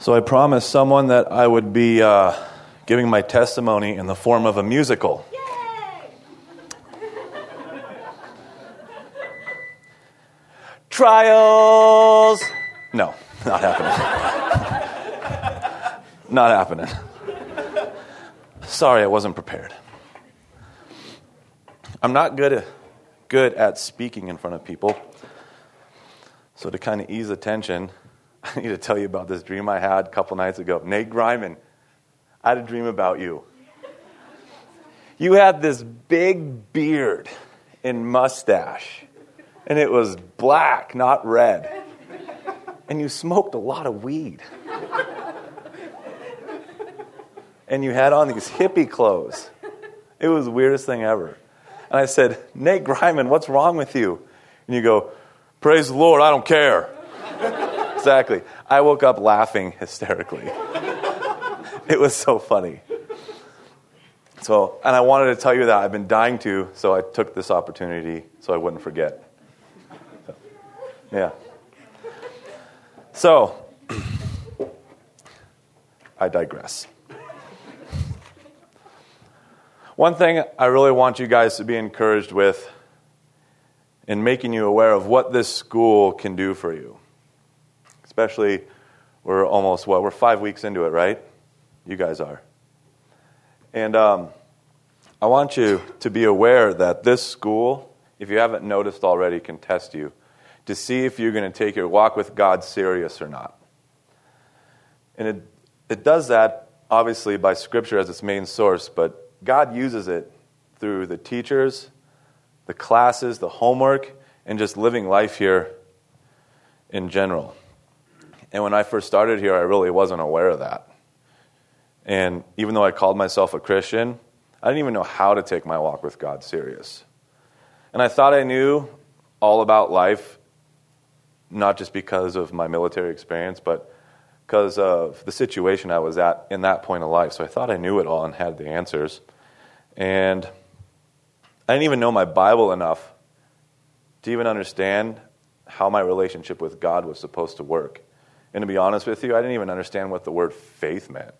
So I promised someone that I would be uh, giving my testimony in the form of a musical. Trials! No, not happening. not happening. Sorry, I wasn't prepared. I'm not good, good at speaking in front of people. So, to kind of ease the tension, I need to tell you about this dream I had a couple nights ago. Nate Griman, I had a dream about you. You had this big beard and mustache, and it was black, not red. And you smoked a lot of weed. And you had on these hippie clothes. It was the weirdest thing ever. And I said, Nate Griman, what's wrong with you? And you go, Praise the Lord, I don't care. Exactly. I woke up laughing hysterically. it was so funny. So, and I wanted to tell you that I've been dying to, so I took this opportunity so I wouldn't forget. So, yeah. So, I digress. One thing I really want you guys to be encouraged with in making you aware of what this school can do for you. Especially, we're almost, what, we're five weeks into it, right? You guys are. And um, I want you to be aware that this school, if you haven't noticed already, can test you to see if you're going to take your walk with God serious or not. And it, it does that, obviously, by Scripture as its main source, but God uses it through the teachers, the classes, the homework, and just living life here in general. And when I first started here, I really wasn't aware of that. And even though I called myself a Christian, I didn't even know how to take my walk with God serious. And I thought I knew all about life, not just because of my military experience, but because of the situation I was at in that point of life. So I thought I knew it all and had the answers. And I didn't even know my Bible enough to even understand how my relationship with God was supposed to work. And to be honest with you, I didn't even understand what the word faith meant.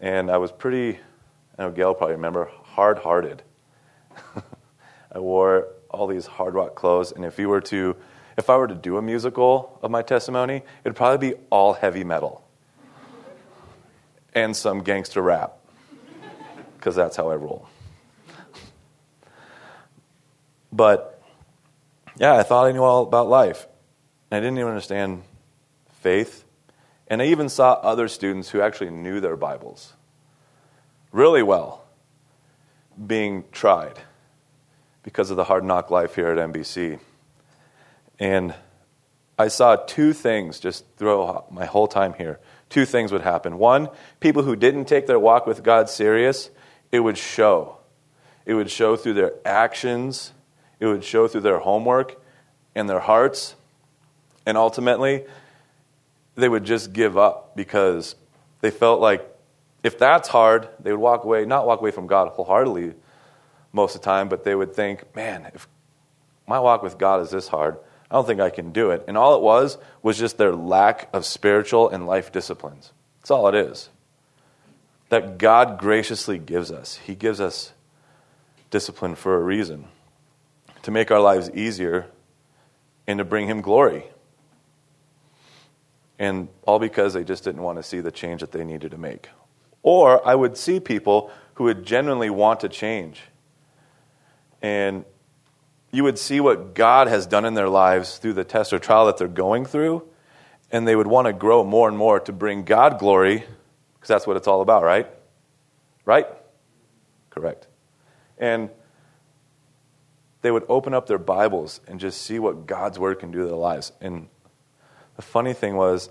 And I was pretty, I know Gail probably remember, hard hearted. I wore all these hard rock clothes, and if you were to if I were to do a musical of my testimony, it'd probably be all heavy metal and some gangster rap, because that's how I roll. But yeah, I thought I knew all about life. I didn't even understand faith. And I even saw other students who actually knew their Bibles really well being tried because of the hard knock life here at NBC. And I saw two things just throughout my whole time here. Two things would happen. One, people who didn't take their walk with God serious, it would show. It would show through their actions, it would show through their homework and their hearts. And ultimately, they would just give up because they felt like if that's hard, they would walk away, not walk away from God wholeheartedly most of the time, but they would think, man, if my walk with God is this hard, I don't think I can do it. And all it was was just their lack of spiritual and life disciplines. That's all it is. That God graciously gives us. He gives us discipline for a reason to make our lives easier and to bring Him glory. And all because they just didn't want to see the change that they needed to make. Or I would see people who would genuinely want to change. And you would see what God has done in their lives through the test or trial that they're going through, and they would want to grow more and more to bring God glory, because that's what it's all about, right? Right? Correct. And they would open up their Bibles and just see what God's Word can do to their lives. And the funny thing was,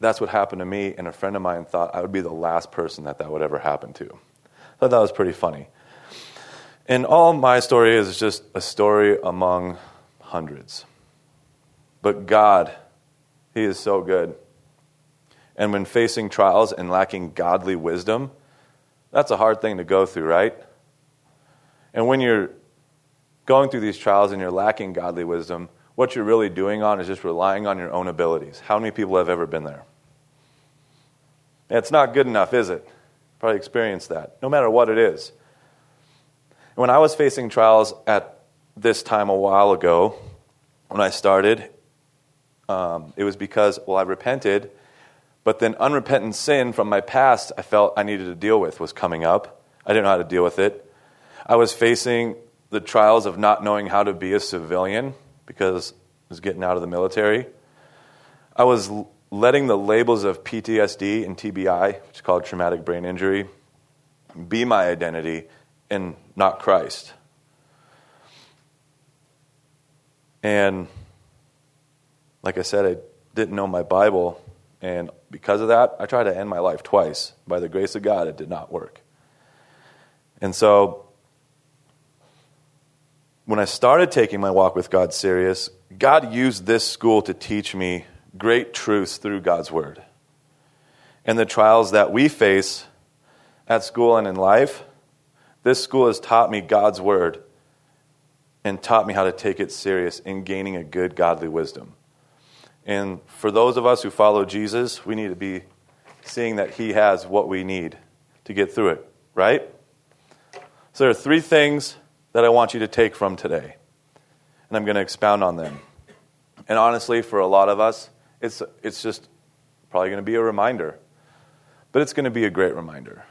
that's what happened to me, and a friend of mine thought I would be the last person that that would ever happen to. I thought that was pretty funny. And all my story is just a story among hundreds. But God, He is so good. And when facing trials and lacking godly wisdom, that's a hard thing to go through, right? And when you're going through these trials and you're lacking godly wisdom, what you're really doing on is just relying on your own abilities. How many people have ever been there? It's not good enough, is it? Probably experienced that, no matter what it is. When I was facing trials at this time a while ago, when I started, um, it was because, well, I repented, but then unrepentant sin from my past I felt I needed to deal with was coming up. I didn't know how to deal with it. I was facing the trials of not knowing how to be a civilian because I was getting out of the military. I was letting the labels of PTSD and TBI, which is called traumatic brain injury, be my identity and not Christ. And like I said, I didn't know my Bible. And because of that, I tried to end my life twice. By the grace of God, it did not work. And so, when I started taking my walk with God serious, God used this school to teach me great truths through God's Word. And the trials that we face at school and in life, this school has taught me God's Word and taught me how to take it serious in gaining a good godly wisdom. And for those of us who follow Jesus, we need to be seeing that He has what we need to get through it, right? So there are three things that I want you to take from today, and I'm going to expound on them. And honestly, for a lot of us, it's, it's just probably going to be a reminder, but it's going to be a great reminder.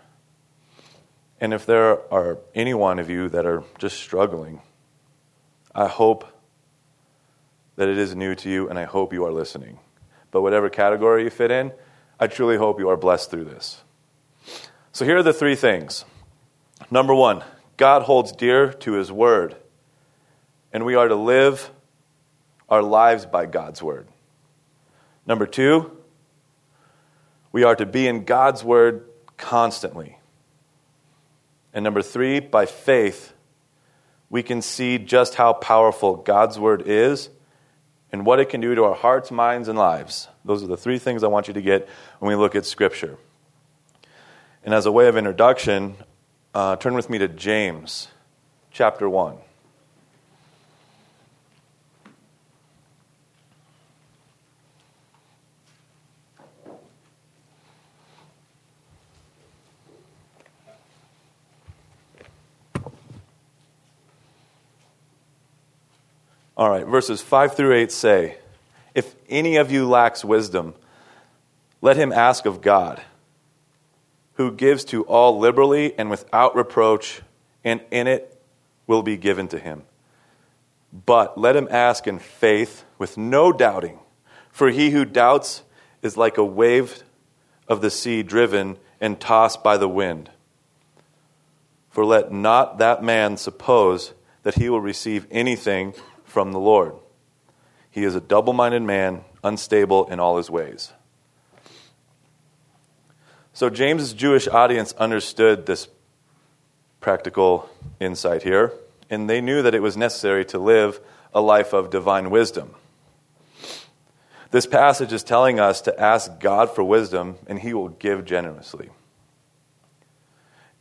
And if there are any one of you that are just struggling, I hope that it is new to you, and I hope you are listening. But whatever category you fit in, I truly hope you are blessed through this. So here are the three things. Number one, God holds dear to his word, and we are to live our lives by God's word. Number two, we are to be in God's word constantly. And number three, by faith, we can see just how powerful God's word is and what it can do to our hearts, minds, and lives. Those are the three things I want you to get when we look at Scripture. And as a way of introduction, uh, turn with me to James chapter 1. All right, verses 5 through 8 say, If any of you lacks wisdom, let him ask of God, who gives to all liberally and without reproach, and in it will be given to him. But let him ask in faith with no doubting, for he who doubts is like a wave of the sea driven and tossed by the wind. For let not that man suppose that he will receive anything from the Lord. He is a double minded man, unstable in all his ways. So, James's Jewish audience understood this practical insight here, and they knew that it was necessary to live a life of divine wisdom. This passage is telling us to ask God for wisdom, and He will give generously.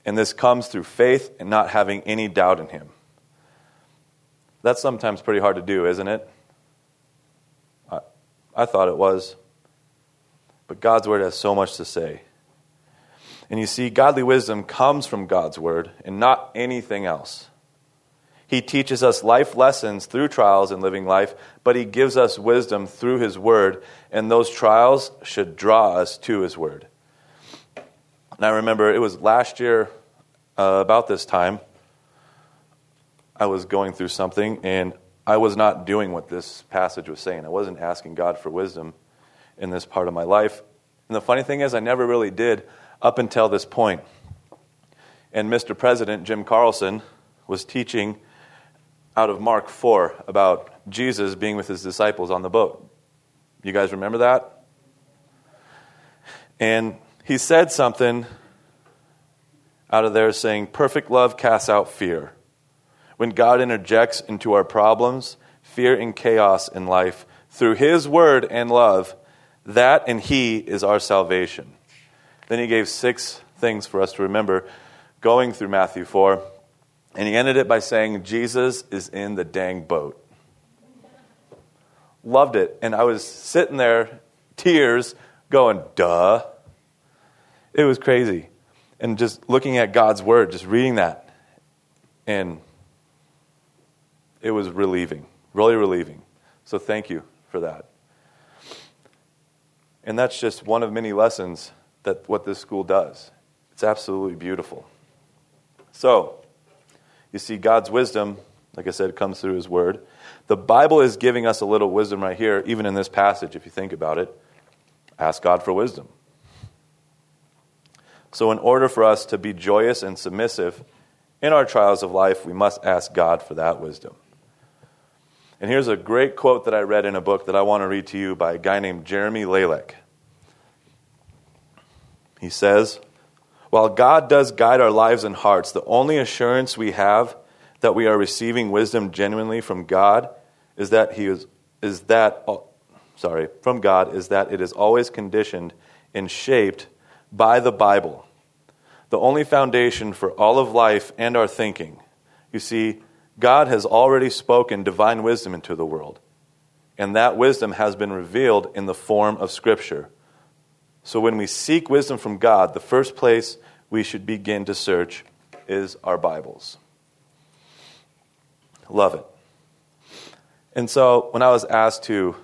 And this comes through faith and not having any doubt in Him. That's sometimes pretty hard to do, isn't it? I, I thought it was. But God's Word has so much to say. And you see, godly wisdom comes from God's Word and not anything else. He teaches us life lessons through trials in living life, but He gives us wisdom through His Word, and those trials should draw us to His Word. And I remember it was last year, uh, about this time, I was going through something and I was not doing what this passage was saying. I wasn't asking God for wisdom in this part of my life. And the funny thing is, I never really did up until this point. And Mr. President, Jim Carlson, was teaching out of Mark 4 about Jesus being with his disciples on the boat. You guys remember that? And he said something out of there saying, Perfect love casts out fear when God interjects into our problems, fear, and chaos in life through His word and love, that and He is our salvation. Then He gave six things for us to remember going through Matthew 4. And He ended it by saying, Jesus is in the dang boat. Loved it. And I was sitting there, tears, going, duh. It was crazy. And just looking at God's word, just reading that, and it was relieving, really relieving. So thank you for that. And that's just one of many lessons that what this school does. It's absolutely beautiful. So, you see, God's wisdom, like I said, comes through His Word. The Bible is giving us a little wisdom right here, even in this passage, if you think about it. Ask God for wisdom. So, in order for us to be joyous and submissive in our trials of life, we must ask God for that wisdom. And here's a great quote that I read in a book that I want to read to you by a guy named Jeremy Lelek. He says, While God does guide our lives and hearts, the only assurance we have that we are receiving wisdom genuinely from God is that He is, is that, oh, sorry, from God is that it is always conditioned and shaped by the Bible, the only foundation for all of life and our thinking. You see, God has already spoken divine wisdom into the world, and that wisdom has been revealed in the form of Scripture. So when we seek wisdom from God, the first place we should begin to search is our Bibles. Love it. And so when I was asked to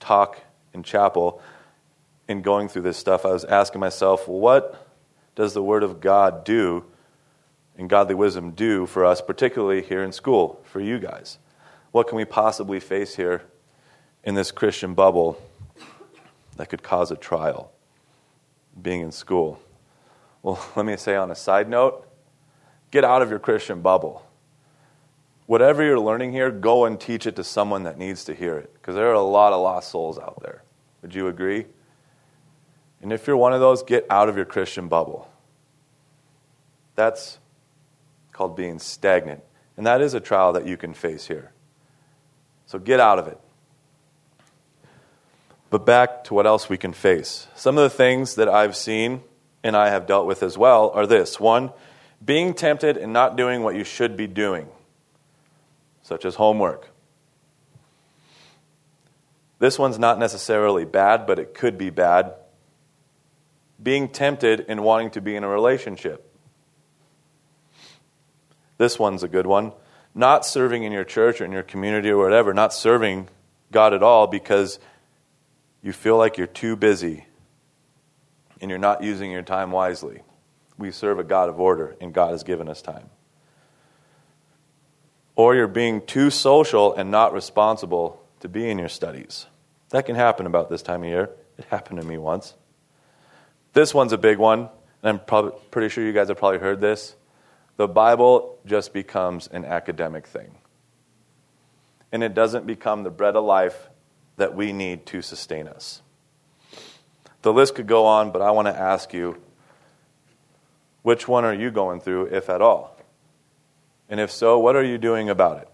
talk in chapel in going through this stuff, I was asking myself, what does the Word of God do and godly wisdom do for us, particularly here in school, for you guys? What can we possibly face here in this Christian bubble that could cause a trial being in school? Well, let me say on a side note get out of your Christian bubble. Whatever you're learning here, go and teach it to someone that needs to hear it, because there are a lot of lost souls out there. Would you agree? And if you're one of those, get out of your Christian bubble. That's called being stagnant. And that is a trial that you can face here. So get out of it. But back to what else we can face. Some of the things that I've seen and I have dealt with as well are this one, being tempted and not doing what you should be doing, such as homework. This one's not necessarily bad, but it could be bad. Being tempted and wanting to be in a relationship. This one's a good one. Not serving in your church or in your community or whatever, not serving God at all because you feel like you're too busy and you're not using your time wisely. We serve a God of order, and God has given us time. Or you're being too social and not responsible to be in your studies. That can happen about this time of year. It happened to me once. This one's a big one, and I'm pretty sure you guys have probably heard this. The Bible just becomes an academic thing. And it doesn't become the bread of life that we need to sustain us. The list could go on, but I want to ask you which one are you going through, if at all? And if so, what are you doing about it?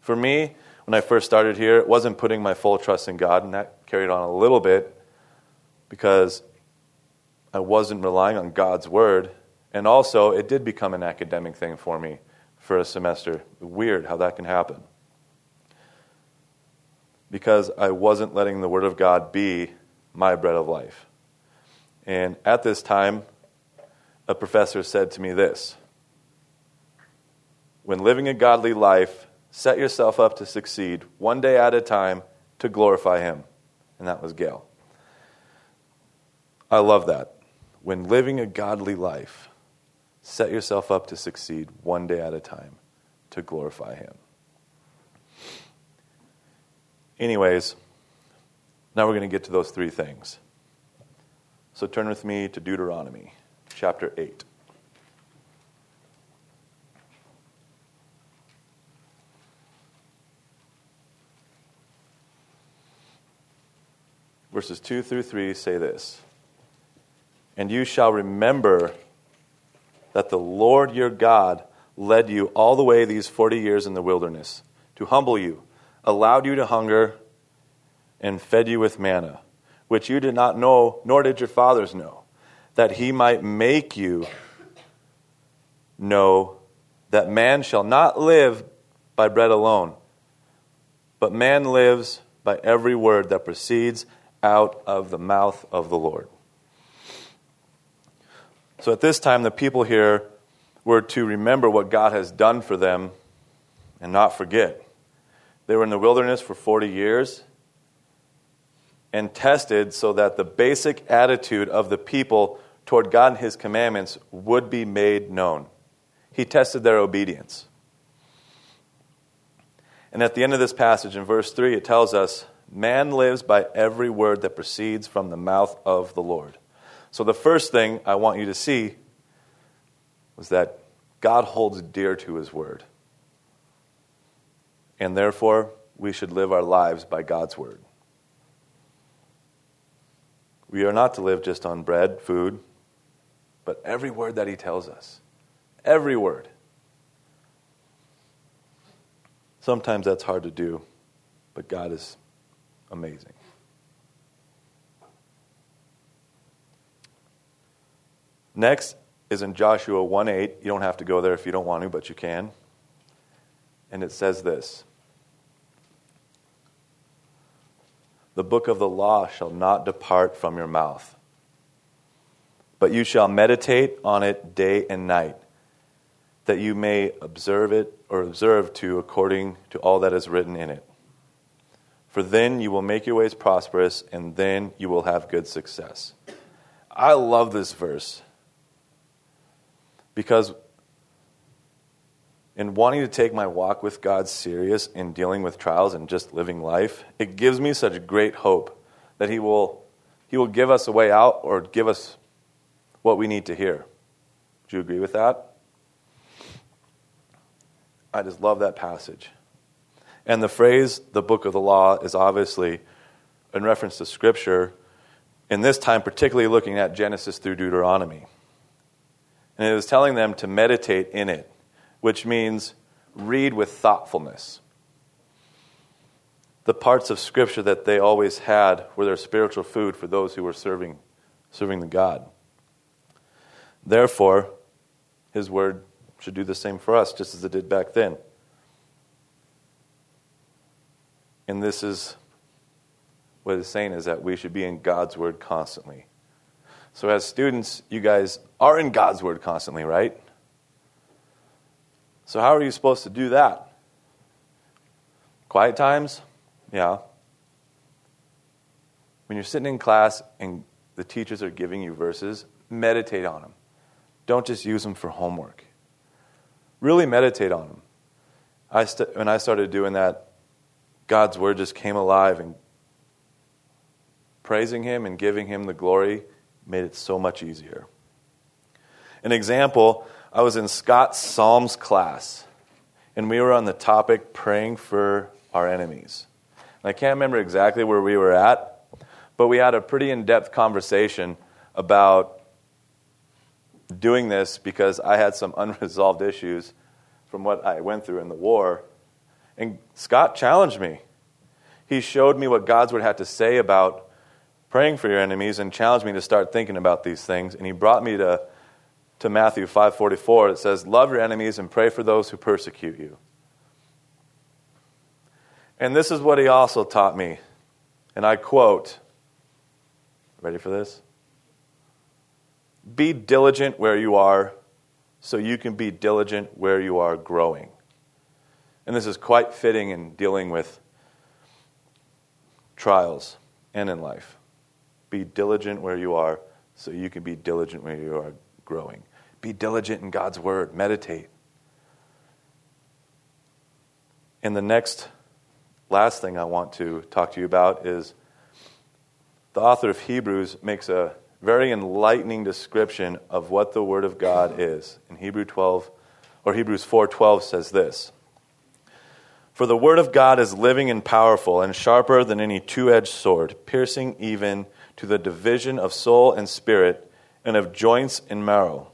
For me, when I first started here, it wasn't putting my full trust in God, and that carried on a little bit because I wasn't relying on God's word. And also, it did become an academic thing for me for a semester. Weird how that can happen because I wasn't letting the Word of God be my bread of life. And at this time, a professor said to me this When living a godly life, set yourself up to succeed one day at a time to glorify Him. And that was Gail. I love that. When living a godly life, set yourself up to succeed one day at a time to glorify Him. Anyways, now we're going to get to those three things. So turn with me to Deuteronomy chapter 8. Verses 2 through 3 say this And you shall remember that the Lord your God led you all the way these 40 years in the wilderness to humble you allowed you to hunger, and fed you with manna, which you did not know, nor did your fathers know, that he might make you know that man shall not live by bread alone, but man lives by every word that proceeds out of the mouth of the Lord. So at this time, the people here were to remember what God has done for them and not forget. They were in the wilderness for 40 years and tested so that the basic attitude of the people toward God and His commandments would be made known. He tested their obedience. And at the end of this passage, in verse 3, it tells us man lives by every word that proceeds from the mouth of the Lord. So the first thing I want you to see was that God holds dear to His word. And therefore, we should live our lives by God's word. We are not to live just on bread, food, but every word that He tells us. Every word. Sometimes that's hard to do, but God is amazing. Next is in Joshua 1 8. You don't have to go there if you don't want to, but you can. And it says this The book of the law shall not depart from your mouth, but you shall meditate on it day and night, that you may observe it or observe to according to all that is written in it. For then you will make your ways prosperous, and then you will have good success. I love this verse because in wanting to take my walk with God serious in dealing with trials and just living life, it gives me such great hope that He will, he will give us a way out or give us what we need to hear. Do you agree with that? I just love that passage. And the phrase, the book of the law, is obviously in reference to Scripture, in this time, particularly looking at Genesis through Deuteronomy. And it was telling them to meditate in it which means read with thoughtfulness. The parts of Scripture that they always had were their spiritual food for those who were serving, serving the God. Therefore, His Word should do the same for us, just as it did back then. And this is what it's saying is that we should be in God's Word constantly. So, as students, you guys are in God's Word constantly, right? So, how are you supposed to do that? Quiet times? Yeah. When you're sitting in class and the teachers are giving you verses, meditate on them. Don't just use them for homework. Really meditate on them. I st- when I started doing that, God's word just came alive and praising Him and giving Him the glory made it so much easier. An example I was in Scott's Psalms class, and we were on the topic praying for our enemies. And I can't remember exactly where we were at, but we had a pretty in depth conversation about doing this because I had some unresolved issues from what I went through in the war. And Scott challenged me. He showed me what God's word had to say about praying for your enemies and challenged me to start thinking about these things. And he brought me to to Matthew 5:44 it says love your enemies and pray for those who persecute you. And this is what he also taught me. And I quote Ready for this? Be diligent where you are so you can be diligent where you are growing. And this is quite fitting in dealing with trials and in life. Be diligent where you are so you can be diligent where you are growing. Be diligent in God's word, meditate. And the next, last thing I want to talk to you about is the author of Hebrews makes a very enlightening description of what the word of God is. In Hebrew 12 or Hebrews 4:12 says this: For the word of God is living and powerful and sharper than any two-edged sword, piercing even to the division of soul and spirit and of joints and marrow,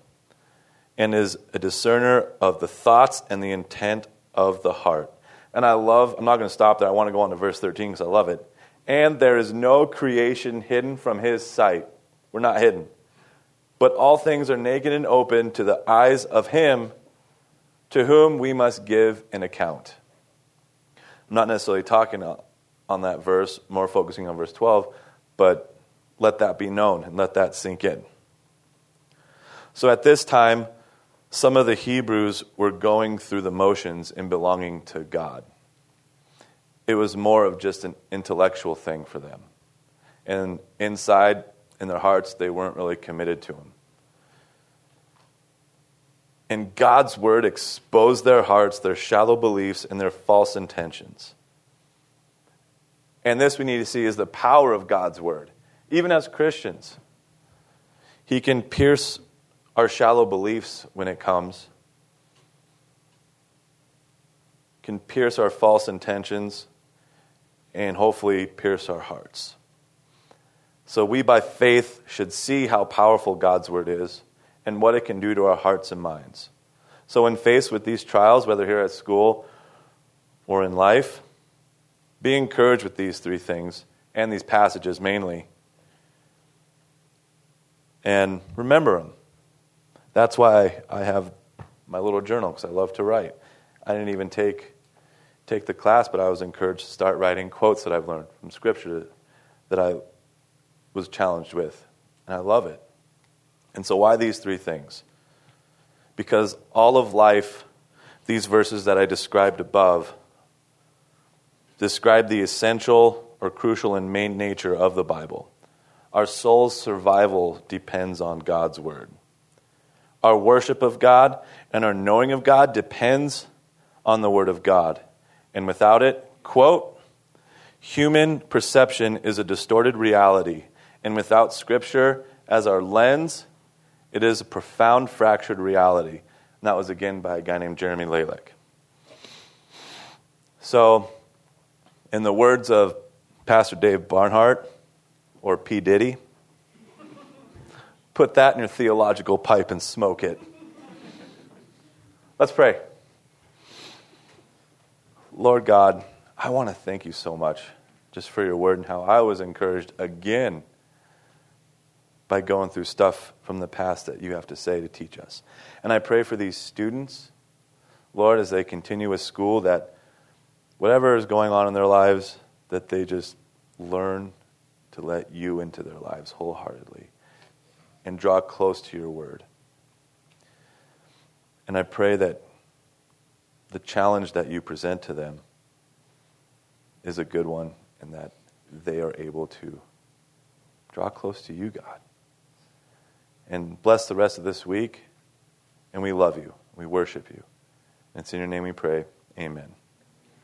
and is a discerner of the thoughts and the intent of the heart. And I love, I'm not going to stop there. I want to go on to verse 13 because I love it. And there is no creation hidden from his sight. We're not hidden. But all things are naked and open to the eyes of him to whom we must give an account. I'm not necessarily talking on that verse, more focusing on verse 12, but let that be known and let that sink in. So at this time, some of the Hebrews were going through the motions in belonging to God. It was more of just an intellectual thing for them. And inside, in their hearts, they weren't really committed to Him. And God's word exposed their hearts, their shallow beliefs, and their false intentions. And this we need to see is the power of God's word. Even as Christians, He can pierce our shallow beliefs when it comes, can pierce our false intentions, and hopefully pierce our hearts. So we, by faith, should see how powerful God's word is and what it can do to our hearts and minds. So, when faced with these trials, whether here at school or in life, be encouraged with these three things and these passages mainly. And remember them. That's why I have my little journal, because I love to write. I didn't even take, take the class, but I was encouraged to start writing quotes that I've learned from Scripture that I was challenged with. And I love it. And so, why these three things? Because all of life, these verses that I described above, describe the essential or crucial and main nature of the Bible. Our soul's survival depends on God's Word. Our worship of God and our knowing of God depends on the Word of God. And without it, quote, human perception is a distorted reality. And without Scripture as our lens, it is a profound fractured reality. And that was again by a guy named Jeremy Lelek. So, in the words of Pastor Dave Barnhart or P. Diddy, put that in your theological pipe and smoke it. Let's pray. Lord God, I want to thank you so much just for your word and how I was encouraged again by going through stuff from the past that you have to say to teach us. And I pray for these students, Lord, as they continue with school, that whatever is going on in their lives, that they just learn to let you into their lives wholeheartedly and draw close to your word. And I pray that the challenge that you present to them is a good one and that they are able to draw close to you, God and bless the rest of this week. And we love you. We worship you. And it's in your name we pray. Amen.